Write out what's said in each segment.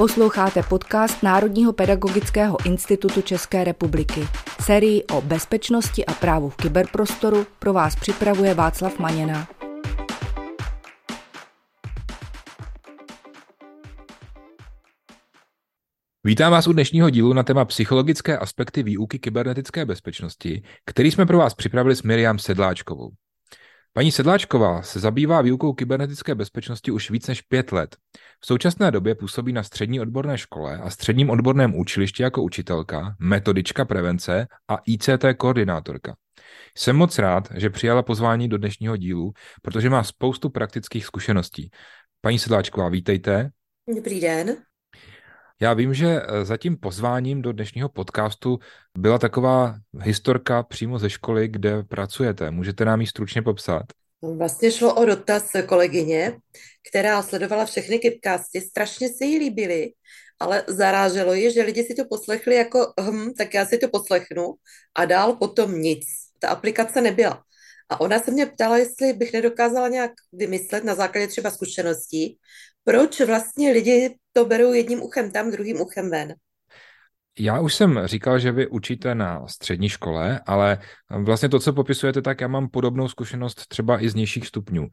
Posloucháte podcast Národního pedagogického institutu České republiky. Sérii o bezpečnosti a právu v kyberprostoru pro vás připravuje Václav Maněna. Vítám vás u dnešního dílu na téma psychologické aspekty výuky kybernetické bezpečnosti, který jsme pro vás připravili s Miriam Sedláčkovou. Paní Sedláčková se zabývá výukou kybernetické bezpečnosti už víc než pět let. V současné době působí na střední odborné škole a středním odborném učilišti jako učitelka, metodička prevence a ICT koordinátorka. Jsem moc rád, že přijala pozvání do dnešního dílu, protože má spoustu praktických zkušeností. Paní Sedláčková, vítejte. Dobrý den. Já vím, že eh, za tím pozváním do dnešního podcastu byla taková historka přímo ze školy, kde pracujete. Můžete nám ji stručně popsat? Vlastně šlo o dotaz kolegyně, která sledovala všechny kipkásty, strašně se jí líbily, ale zaráželo ji, že lidi si to poslechli jako hm, tak já si to poslechnu a dál potom nic. Ta aplikace nebyla. A ona se mě ptala, jestli bych nedokázala nějak vymyslet na základě třeba zkušeností, proč vlastně lidi to berou jedním uchem tam, druhým uchem ven. Já už jsem říkal, že vy učíte na střední škole, ale vlastně to, co popisujete, tak já mám podobnou zkušenost třeba i z nižších stupňů.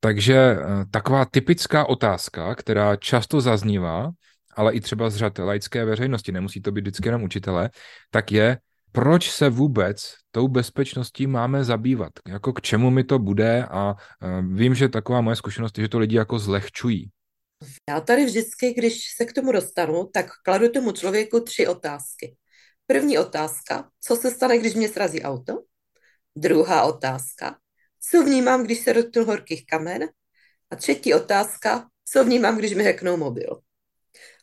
Takže eh, taková typická otázka, která často zaznívá, ale i třeba z řad laické veřejnosti, nemusí to být vždycky jenom učitele, tak je, proč se vůbec tou bezpečností máme zabývat? Jako k čemu mi to bude? A eh, vím, že taková moje zkušenost je, že to lidi jako zlehčují. Já tady vždycky, když se k tomu dostanu, tak kladu tomu člověku tři otázky. První otázka, co se stane, když mě srazí auto? Druhá otázka, co vnímám, když se dotknu horkých kamen? A třetí otázka, co vnímám, když mi heknou mobil?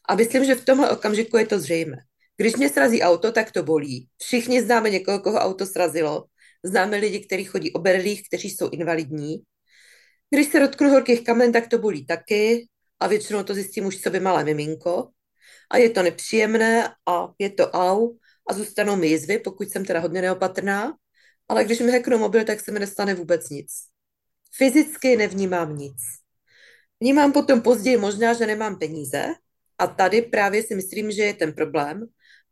A myslím, že v tomhle okamžiku je to zřejmé. Když mě srazí auto, tak to bolí. Všichni známe někoho, koho auto srazilo. Známe lidi, kteří chodí o berlích, kteří jsou invalidní. Když se dotknu horkých kamen, tak to bolí taky a většinou to zjistím už co by malé miminko a je to nepříjemné a je to au a zůstanou mi jizvy, pokud jsem teda hodně neopatrná, ale když mi heknu mobil, tak se mi nestane vůbec nic. Fyzicky nevnímám nic. Vnímám potom později možná, že nemám peníze a tady právě si myslím, že je ten problém,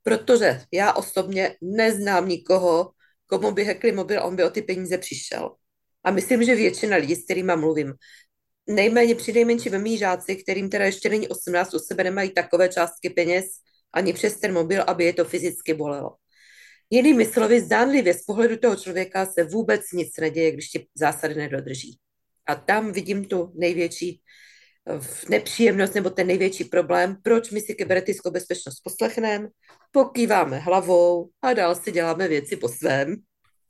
protože já osobně neznám nikoho, komu by hekli mobil on by o ty peníze přišel. A myslím, že většina lidí, s kterými mluvím, nejméně při nejmenším mý žáci, kterým teda ještě není 18, u sebe nemají takové částky peněz ani přes ten mobil, aby je to fyzicky bolelo. Jinými slovy, zdánlivě z pohledu toho člověka se vůbec nic neděje, když ti zásady nedodrží. A tam vidím tu největší eh, nepříjemnost nebo ten největší problém, proč my si kybernetickou bezpečnost poslechneme, pokýváme hlavou a dál si děláme věci po svém.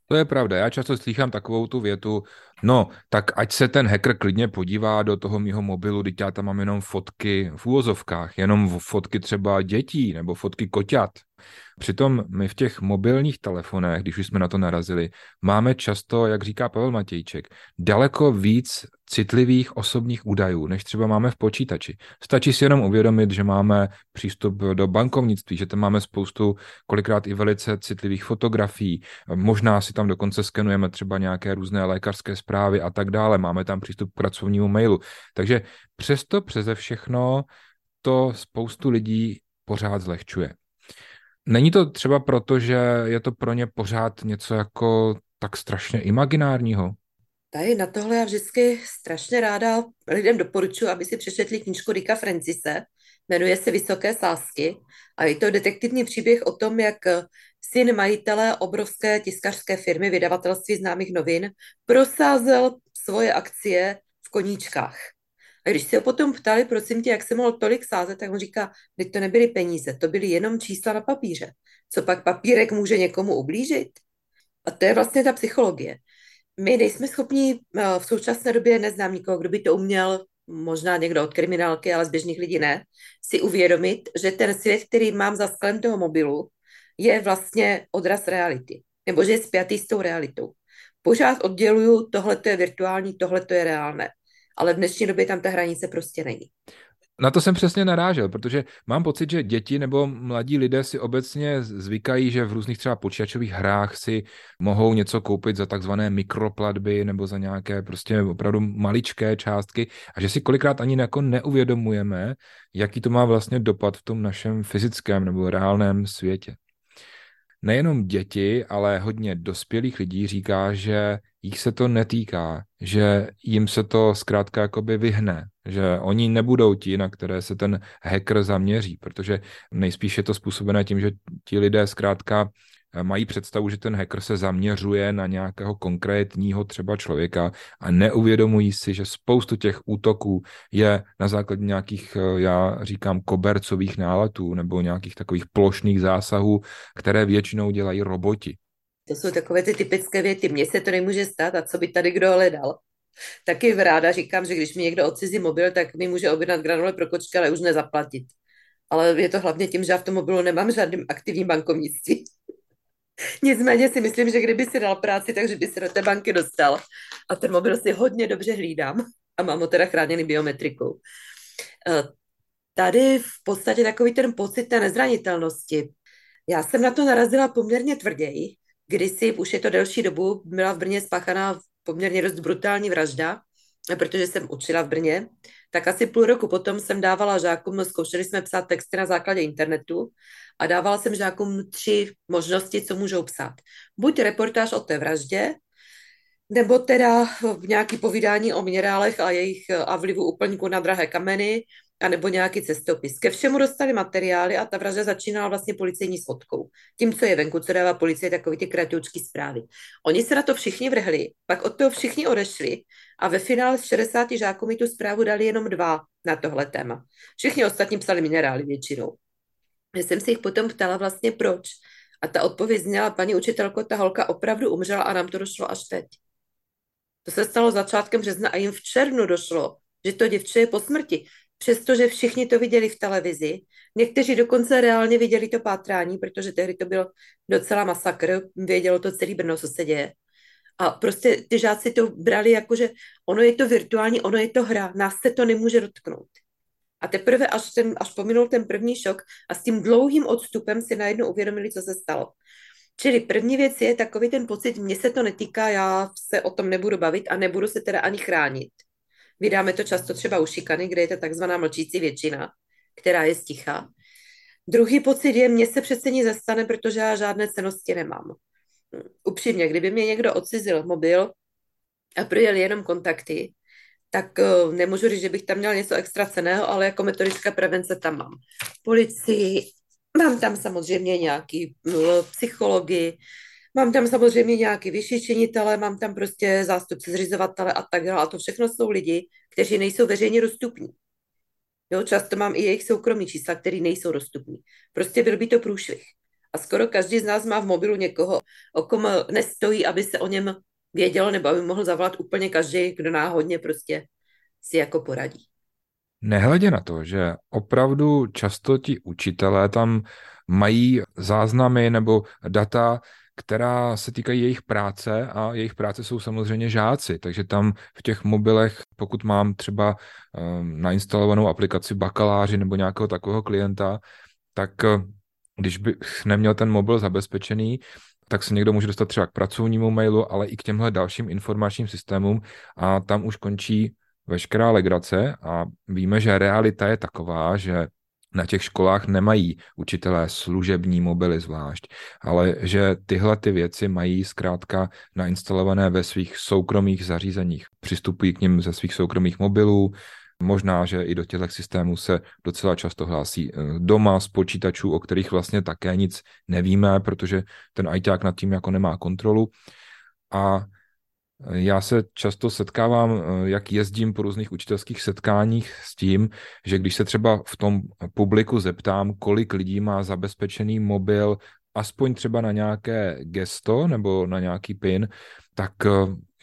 To je pravda. Já často slychám takovou tu větu, no, tak ať se ten hacker klidně podívá do toho mýho mobilu, teď já tam mám jenom fotky v úvozovkách, jenom fotky třeba dětí nebo fotky koťat. Přitom my v těch mobilních telefonech, když už jsme na to narazili, máme často, jak říká Pavel Matějček, daleko víc citlivých osobních údajů, než třeba máme v počítači. Stačí si jenom uvědomit, že máme přístup do bankovnictví, že tam máme spoustu, kolikrát i velice citlivých fotografií, možná si tam dokonce skenujeme třeba nějaké různé lékařské zprávy a tak dále, máme tam přístup k pracovnímu mailu. Takže přesto přeze všechno to spoustu lidí pořád zlehčuje. Není to třeba proto, že je to pro ně pořád něco jako tak strašně imaginárního? Tady na tohle já vždycky strašně ráda lidem doporučuji, aby si přečetli knížku Rika Francise, jmenuje se Vysoké sásky a je to detektivní příběh o tom, jak syn majitele obrovské tiskařské firmy vydavatelství známých novin prosázel svoje akcie v koníčkách. A když se ho potom ptali, prosím tě, jak se mohl tolik sázet, tak on říká, že to nebyly peníze, to byly jenom čísla na papíře. Co pak papírek může někomu ublížit? A to je vlastně ta psychologie. My nejsme schopni eh, v současné době, neznám nikoho, kdo by to uměl, možná někdo od kriminálky, ale z běžných lidí ne, si uvědomit, že ten svět, který mám za sklem toho mobilu, je vlastně odraz reality. Nebo že je spjatý s tou realitou. Pořád odděluju, tohle je virtuální, tohle je reálné ale v dnešní době tam ta hranice prostě není. Na to jsem přesně narážel, protože mám pocit, že děti nebo mladí lidé si obecně zvykají, že v různých třeba počítačových hrách si mohou něco koupit za takzvané mikroplatby nebo za nějaké prostě opravdu maličké částky a že si kolikrát ani jako neuvědomujeme, jaký to má vlastně dopad v tom našem fyzickém nebo reálném světě. Nejenom děti, ale hodně dospělých lidí říká, že jich se to netýká, že jim se to zkrátka jakoby vyhne, že oni nebudou ti, na které se ten hacker zaměří, protože nejspíš je to způsobené tím, že ti lidé zkrátka mají představu, že ten hacker se zaměřuje na nějakého konkrétního třeba člověka a neuvědomují si, že spoustu těch útoků je na základě nějakých, já říkám, kobercových náletů nebo nějakých takových plošných zásahů, které většinou dělají roboti. To jsou takové ty typické věty. Mně se to nemůže stát a co by tady kdo hledal. Taky ráda říkám, že když mi někdo odcizí mobil, tak mi může objednat granule pro kočky, ale už nezaplatit. Ale je to hlavně tím, že já v tom mobilu nemám žádným aktivním bankovnictví. Nicméně si myslím, že kdyby si dal práci, takže by se do té banky dostal. A ten mobil si hodně dobře hlídám a mám ho teda chráněný biometrikou. Eh, tady v podstatě takový ten pocit té nezranitelnosti. Já jsem na to narazila poměrně tvrději, Kdysi, už je to delší dobu, byla v Brně spáchaná poměrně dost brutální vražda, protože jsem učila v Brně, tak asi půl roku potom jsem dávala žákům, zkoušeli jsme psát texty na základě internetu a dávala jsem žákům tři možnosti, co můžou psát. Buď reportáž o té vraždě, nebo teda v nějaký povídání o minerálech a jejich a vlivu úplňku na drahé kameny, anebo nějaký cestopis. Ke všemu dostali materiály a ta vražda začínala vlastně policejní svodkou. Tím, co je venku, co dává policie, takový ty kratoučky zprávy. Oni se na to všichni vrhli, pak od toho všichni odešli a ve finále z 60 žáků mi tu zprávu dali jenom dva na tohle téma. Všichni ostatní psali minerály většinou. Já jsem se jich potom ptala vlastně proč. A ta odpověď zněla, paní učitelko, ta holka opravdu umřela a nám to došlo až teď. To se stalo začátkem března a jim v červnu došlo, že to děvče je po smrti přestože všichni to viděli v televizi. Někteří dokonce reálně viděli to pátrání, protože tehdy to byl docela masakr, vědělo to celý Brno, co se děje. A prostě ty žáci to brali jako, že ono je to virtuální, ono je to hra, nás se to nemůže dotknout. A teprve až, ten, až pominul ten první šok a s tím dlouhým odstupem si najednou uvědomili, co se stalo. Čili první věc je takový ten pocit, mně se to netýká, já se o tom nebudu bavit a nebudu se teda ani chránit. Vydáme to často třeba u šikany, kde je to takzvaná mlčící většina, která je sticha. Druhý pocit je, mně se přece nic zastane, protože já žádné cenosti nemám. Upřímně, kdyby mě někdo odcizil mobil a projel jenom kontakty, tak uh, nemůžu říct, že bych tam měl něco extra ceného, ale jako metodická prevence tam mám policii, mám tam samozřejmě nějaký uh, psychologii, Mám tam samozřejmě nějaký vyšší činitele, mám tam prostě zástupce zřizovatele a tak dále. A to všechno jsou lidi, kteří nejsou veřejně dostupní. Jo, často mám i jejich soukromí čísla, které nejsou dostupní. Prostě byl by to průšvih. A skoro každý z nás má v mobilu někoho, o kom nestojí, aby se o něm vědělo, nebo aby mohl zavolat úplně každý, kdo náhodně prostě si jako poradí. Nehledě na to, že opravdu často ti učitelé tam mají záznamy nebo data, která se týkají jejich práce a jejich práce jsou samozřejmě žáci, takže tam v těch mobilech, pokud mám třeba um, nainstalovanou aplikaci bakaláři nebo nějakého takového klienta, tak uh, když bych neměl ten mobil zabezpečený, tak se někdo může dostat třeba k pracovnímu mailu, ale i k těmhle dalším informačním systémům a tam už končí veškerá legrace a víme, že realita je taková, že na těch školách nemají učitelé služební mobily zvlášť, ale že tyhle ty věci mají zkrátka nainstalované ve svých soukromých zařízeních. Přistupují k nim ze svých soukromých mobilů, Možná, že i do těchto systémů se docela často hlásí eh, doma z počítačů, o kterých vlastně také nic nevíme, protože ten ajťák nad tím jako nemá kontrolu. A já se často setkávám, eh, jak jezdím po různých učitelských setkáních s tím, že když se třeba v tom publiku zeptám, kolik lidí má zabezpečený mobil, aspoň třeba na nějaké gesto nebo na nějaký PIN, tak eh,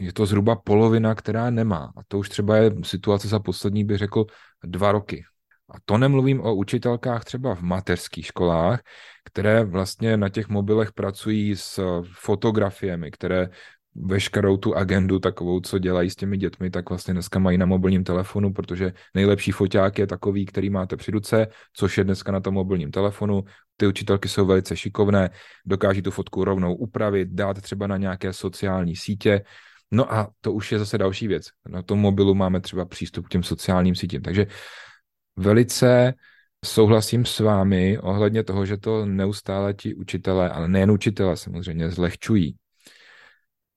je to zhruba polovina, která nemá. A to už třeba je situace za poslední, bych řekl, dva roky. A to nemluvím o učitelkách třeba v mateřských školách, které vlastně na těch mobilech pracují s fotografiemi, které veškerou tu agendu takovou, co dělají s těmi dětmi, tak vlastně dneska mají na mobilním telefonu, protože nejlepší foťák je takový, který máte při ruce, což je dneska na tom mobilním telefonu. Ty učitelky jsou velice šikovné, dokáží tu fotku rovnou upravit, dát třeba na nějaké sociální sítě. No a to už je zase další věc. Na tom mobilu máme třeba přístup k těm sociálním sítím. Takže velice souhlasím s vámi ohledně toho, že to neustále ti učitelé, ale nejen učitelé samozřejmě, zlehčují.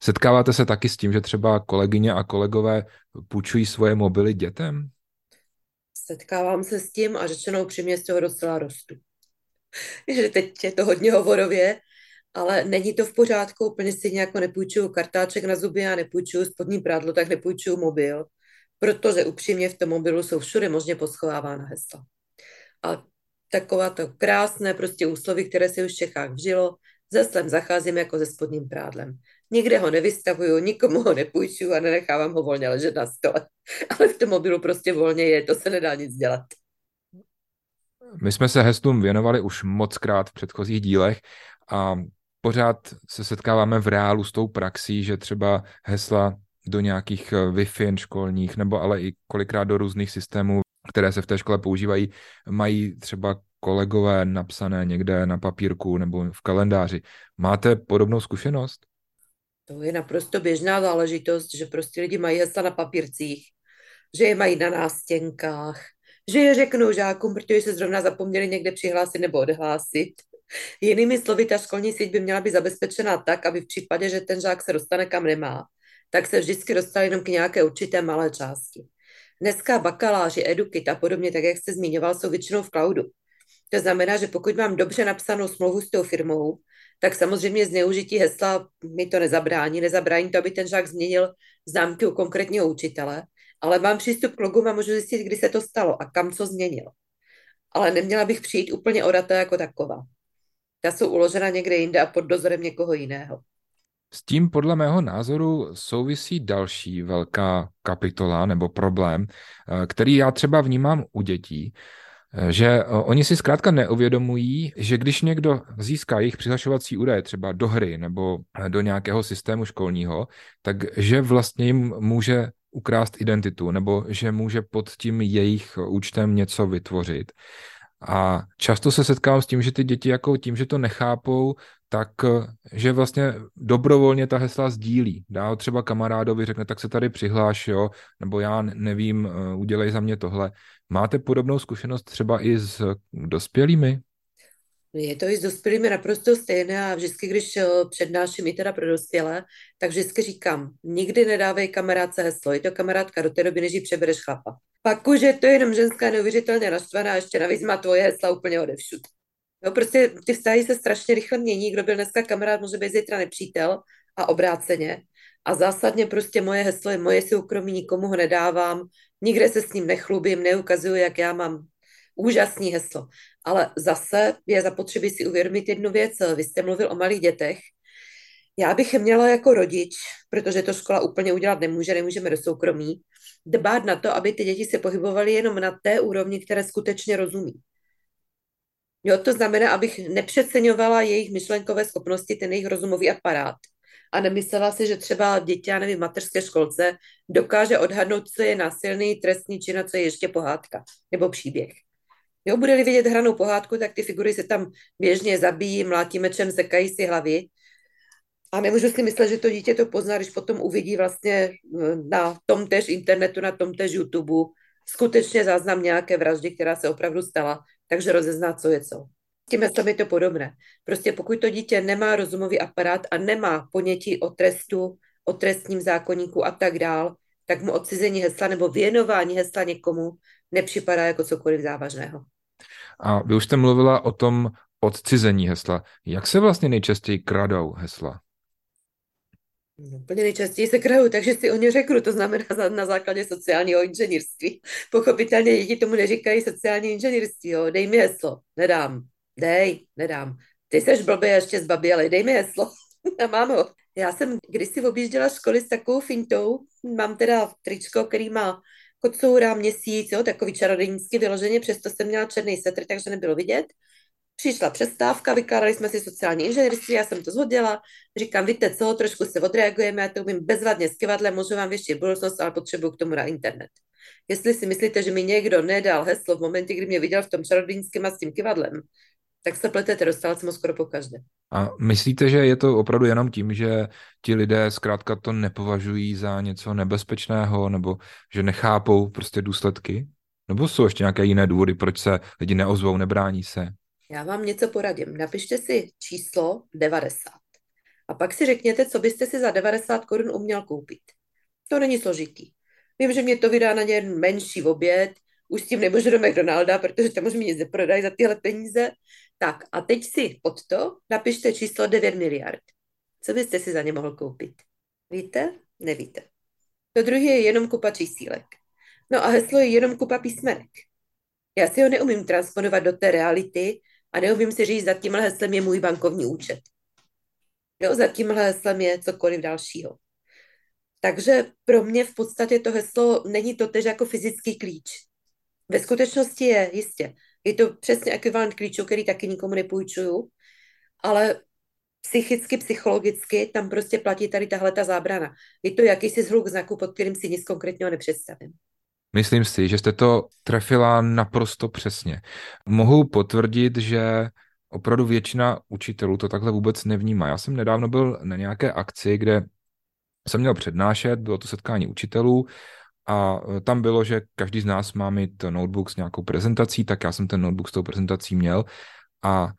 Setkáváte se taky s tím, že třeba kolegyně a kolegové půjčují svoje mobily dětem? Setkávám se s tím a řečenou upřímně z toho docela rostu. že teď je to hodně hovorově, ale není to v pořádku, úplně si jako nepůjčuju kartáček na zuby a nepůjčuju spodní prádlo, tak nepůjčuju mobil, protože upřímně v tom mobilu jsou všude možně poschovávána hesla. A taková to krásné prostě úsloví, které se už v Čechách vžilo, se slem zacházím jako se spodním prádlem. Nikde ho nevystavuju, nikomu ho nepůjčuju a nenechávám ho volně ležet na stole. Ale v tom mobilu prostě volně je, to se nedá nic dělat. My jsme se heslům věnovali už moc krát v předchozích dílech a pořád se setkáváme v reálu s tou praxí, že třeba hesla do nějakých eh, Wi-Fi školních, nebo ale i kolikrát do různých systémů, které se v té škole používají, mají třeba kolegové napsané někde na papírku nebo v kalendáři. Máte podobnou zkušenost? To je naprosto běžná záležitost, že prostě lidi mají hesla na papírcích, že je mají na nástěnkách, že je řeknou žákům, protože se zrovna zapomněli někde přihlásit nebo odhlásit. Jinými slovy, ta školní síť by měla být zabezpečena tak, aby v případě, že ten žák se dostane kam nemá, tak se vždycky dostal jenom k nějaké určité malé části. Dneska bakaláři, edukit a podobně, tak jak jste zmiňoval, jsou většinou v cloudu. To znamená, že pokud mám dobře napsanou smlouvu s tou firmou, tak samozřejmě zneužití hesla mi to nezabrání. Nezabrání to, aby ten žák změnil známky u konkrétního učitele, ale mám přístup k logům a můžu zjistit, kdy se to stalo a kam co změnil. Ale neměla bych přijít úplně o data jako taková. Ta jsou uložena někde jinde a pod dozorem někoho jiného. S tím podle mého názoru souvisí další velká kapitola nebo problém, eh, který já třeba vnímám u dětí, že eh, oni si zkrátka neuvědomují, že když někdo získá jejich přihlašovací údaje třeba do hry nebo do nějakého systému školního, takže vlastně jim může ukrást identitu nebo že může pod tím jejich účtem něco vytvořit. A často se setkávám s tím, že ty děti jako tím, že to nechápou, tak že vlastně dobrovolně ta hesla sdílí. Dá ho třeba kamarádovi, řekne, tak se tady přihláš, jo, nebo já nevím, eh, udělej za mě tohle. Máte podobnou zkušenost třeba i s dospělými? Je to i s dospělými naprosto stejné a vždycky, když eh, přednáším i teda pro dospělé, tak vždycky říkám, nikdy nedávej kamarádce heslo, je to kamarádka do té doby, než ji přebereš chlapa. Pak už je to jenom ženská neuvěřitelně naštvaná ještě navíc má tvoje hesla úplně odevšud. No prostě ty vztahy se strašně rychle mění, kdo byl dneska kamarád, může být zítra nepřítel a obráceně. A zásadně prostě moje heslo je moje soukromí, nikomu ho nedávám, nikde se s ním nechlubím, neukazuju, jak já mám úžasný heslo. Ale zase je zapotřebí si uvědomit jednu věc. Vy jste mluvil o malých dětech. Já bych měla jako rodič, protože to škola úplně udělat nemůže, nemůžeme do soukromí, dbát na to, aby ty děti se pohybovaly jenom na té úrovni, které skutečně rozumí. Jo, to znamená, abych nepřeceňovala jejich myšlenkové schopnosti, ten jejich rozumový aparát. A nemyslela si, že třeba děti, nevím, v mateřské školce dokáže odhadnout, co je násilný trestný čin a co je ještě pohádka nebo příběh. Jo, bude-li vidět hranou pohádku, tak ty figury se tam běžně zabíjí, mlátí mečem, sekají si hlavy. A nemůžu si myslet, že to dítě to pozná, když potom uvidí vlastně eh, na tom tež internetu, na tom tež YouTube skutečně záznam nějaké vraždy, která se opravdu stala, takže rozezná, co je co. Tím je to podobné. Prostě pokud to dítě nemá rozumový aparát a nemá ponětí o trestu, o trestním zákonníku a tak dál, tak mu odcizení hesla nebo věnování hesla někomu nepřipadá jako cokoliv závažného. A vy už jste mluvila o tom odcizení hesla. Jak se vlastně nejčastěji kradou hesla? No, úplně nejčastěji se krajou, takže si o ně řeknu, to znamená na základě sociálního inženýrství. Pochopitelně děti tomu neříkají sociální inženýrství, jo. dej mi heslo, nedám, dej, nedám. Ty seš blbý ještě ale dej mi heslo. A mám ho. Já jsem kdysi objížděla školy s takovou fintou, mám teda tričko, který má kocoura, měsíc, jo, takový čarodějnický vyloženě, přesto jsem měla černý setr, takže nebylo vidět. Přišla přestávka, vykládali jsme si sociální inženýrství, já jsem to zhodila, říkám, víte co, trošku se odreagujeme, já to umím bezvadně s kivadlem, můžu vám věštit budoucnost, ale potřebuju k tomu na internet. Jestli si myslíte, že mi někdo nedal heslo v momentě, kdy mě viděl v tom čarodějnickém a s tím kivadlem, tak se pletete, dostala jsem ho skoro po každé. A myslíte, že je to opravdu jenom tím, že ti lidé zkrátka to nepovažují za něco nebezpečného, nebo že nechápou prostě důsledky? Nebo jsou ještě nějaké jiné důvody, proč se lidi neozvou, nebrání se? Já vám něco poradím. Napište si číslo 90. A pak si řekněte, co byste si za 90 korun uměl koupit. To není složitý. Vím, že mě to vydá na ně menší oběd, už s tím nemůžu do McDonalda, protože tam už mi nic neprodají za tyhle peníze. Tak a teď si pod to napište číslo 9 miliard. Co byste si za ně mohl koupit? Víte? Nevíte. To druhé je jenom kupa čísílek. No a heslo je jenom kupa písmenek. Já si ho neumím transponovat do té reality a neumím si říct, za tímhle heslem je můj bankovní účet. Jo, za tímhle heslem je cokoliv dalšího. Takže pro mě v podstatě to heslo není to tež jako fyzický klíč. Ve skutečnosti je, jistě, je to přesně ekvivalent klíčů, který taky nikomu nepůjčuju, ale psychicky, psychologicky tam prostě platí tady tahle ta zábrana. Je to jakýsi zhluk znaku, pod kterým si nic konkrétního nepředstavím. Myslím si, že jste to trefila naprosto přesně. Mohu potvrdit, že opravdu většina učitelů to takhle vůbec nevnímá. Já jsem nedávno byl na nějaké akci, kde jsem měl přednášet, bylo to setkání učitelů a tam bylo, že každý z nás má mít notebook s nějakou prezentací, tak já jsem ten notebook s tou prezentací měl a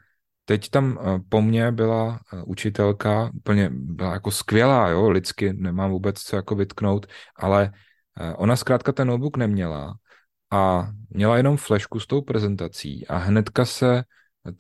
teď tam eh, po mně byla eh, učitelka, úplně byla jako skvělá, jo, lidsky nemám vůbec co jako vytknout, ale ona zkrátka ten notebook neměla a měla jenom flešku s tou prezentací a hnedka se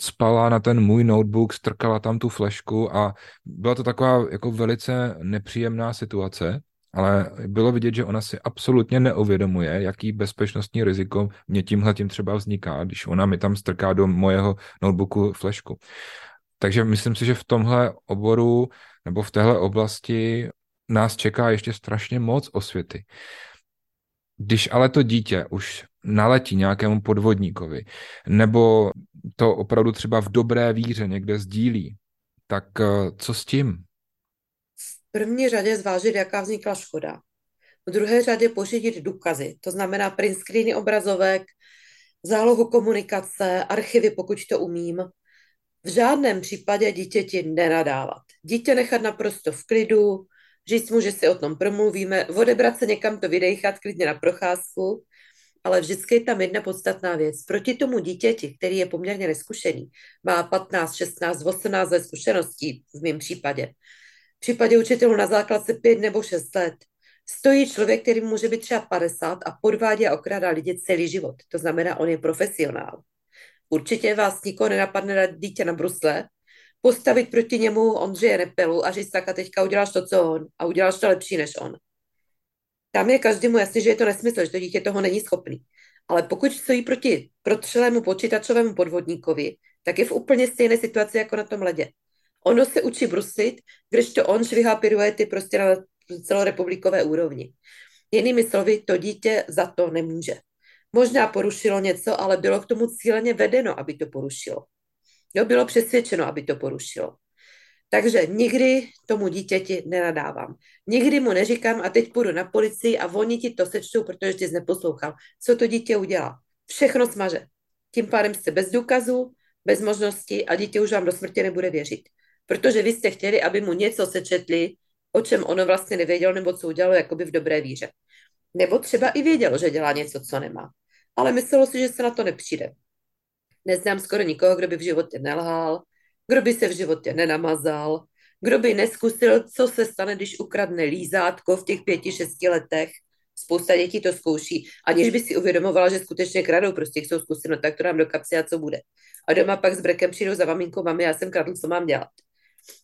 spala na ten můj notebook, strkala tam tu flešku a byla to taková jako velice nepříjemná situace, ale bylo vidět, že ona si absolutně neuvědomuje, jaký bezpečnostní riziko mě tímhle tím třeba vzniká, když ona mi tam strká do mojeho notebooku flešku. Takže myslím si, že v tomhle oboru nebo v téhle oblasti nás čeká ještě strašně moc osvěty. Když ale to dítě už naletí nějakému podvodníkovi, nebo to opravdu třeba v dobré víře někde sdílí, tak eh, co s tím? V první řadě zvážit, jaká vznikla škoda. V druhé řadě pořídit důkazy, to znamená print screeny obrazovek, zálohu komunikace, archivy, pokud to umím. V žádném případě dítěti nenadávat. Dítě nechat naprosto v klidu, říct mu, že si o tom promluvíme, odebrat se někam to vydechat klidně na procházku, ale vždycky je tam jedna podstatná věc. Proti tomu dítěti, který je poměrně neskušený, má 15, 16, 18 let zkušeností v mém případě. V případě učitelů na základce 5 nebo 6 let stojí člověk, který může být třeba 50 a podvádí a okrádá lidi celý život. To znamená, on je profesionál. Určitě vás nikoho nenapadne dát dítě na brusle postavit proti němu Ondřeje Nepelu a říct tak a teďka uděláš to, co on a uděláš to lepší než on. Tam je každému jasný, že je to nesmysl, že to dítě toho není schopný. Ale pokud stojí proti protřelému počítačovému podvodníkovi, tak je v úplně stejné situaci jako na tom ledě. Ono se učí brusit, když to on švihá piruety prostě na celorepublikové úrovni. Jinými slovy, to dítě za to nemůže. Možná porušilo něco, ale bylo k tomu cíleně vedeno, aby to porušilo. Jo, bylo přesvědčeno, aby to porušilo. Takže nikdy tomu dítěti nenadávám. Nikdy mu neříkám a teď půjdu na policii a oni ti to sečtou, protože jsi neposlouchal. Co to dítě udělá? Všechno smaže. Tím pádem jste bez důkazů, bez možností a dítě už vám do smrti nebude věřit. Protože vy jste chtěli, aby mu něco sečetli, o čem ono vlastně nevědělo nebo co udělalo jakoby v dobré víře. Nebo třeba i vědělo, že dělá něco, co nemá. Ale myslelo si, že se na to nepřijde. Neznám skoro nikoho, kdo by v životě nelhal, kdo by se v životě nenamazal, kdo by neskusil, co se stane, když ukradne lízátko v těch pěti, šesti letech. Spousta dětí to zkouší, aniž by si uvědomovala, že skutečně kradou, prostě zkusit, no tak to dám do kapsy a co bude. A doma pak s brekem přijdou za maminkou, mami, já jsem kradl, co mám dělat.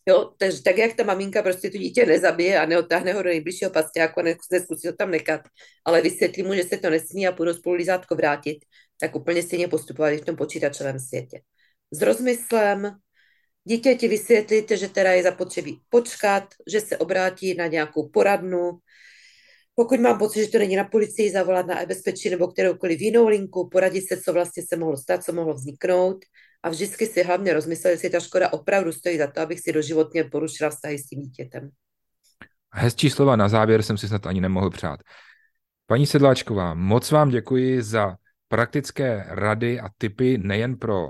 Jo, tež, tak jak ta maminka prostě tu dítě nezabije a neotáhne ho do nejbližšího pasťáku a neskusí ho tam nekat, ale vysvětlí mu, že se to nesmí a půjdu spolu lízátko vrátit, tak úplně stejně postupovali v tom počítačovém světě. S rozmyslem, dítěti vysvětlit, že teda je zapotřebí počkat, že se obrátí na nějakou poradnu, pokud mám pocit, že to není na policii, zavolat na e-bezpečí nebo kteroukoliv jinou linku, poradit se, co vlastně se mohlo stát, co mohlo vzniknout a vždycky si hlavně rozmyslel, jestli ta škoda opravdu stojí za to, abych si doživotně porušila vztahy s tím dítětem. Hezčí slova na závěr jsem si snad ani nemohl přát. Paní Sedláčková, moc vám děkuji za praktické rady a typy nejen pro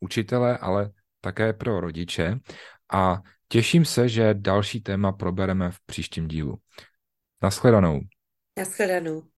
učitele, ale také pro rodiče a těším se, že další téma probereme v příštím dílu. Naschledanou. Naschledanou.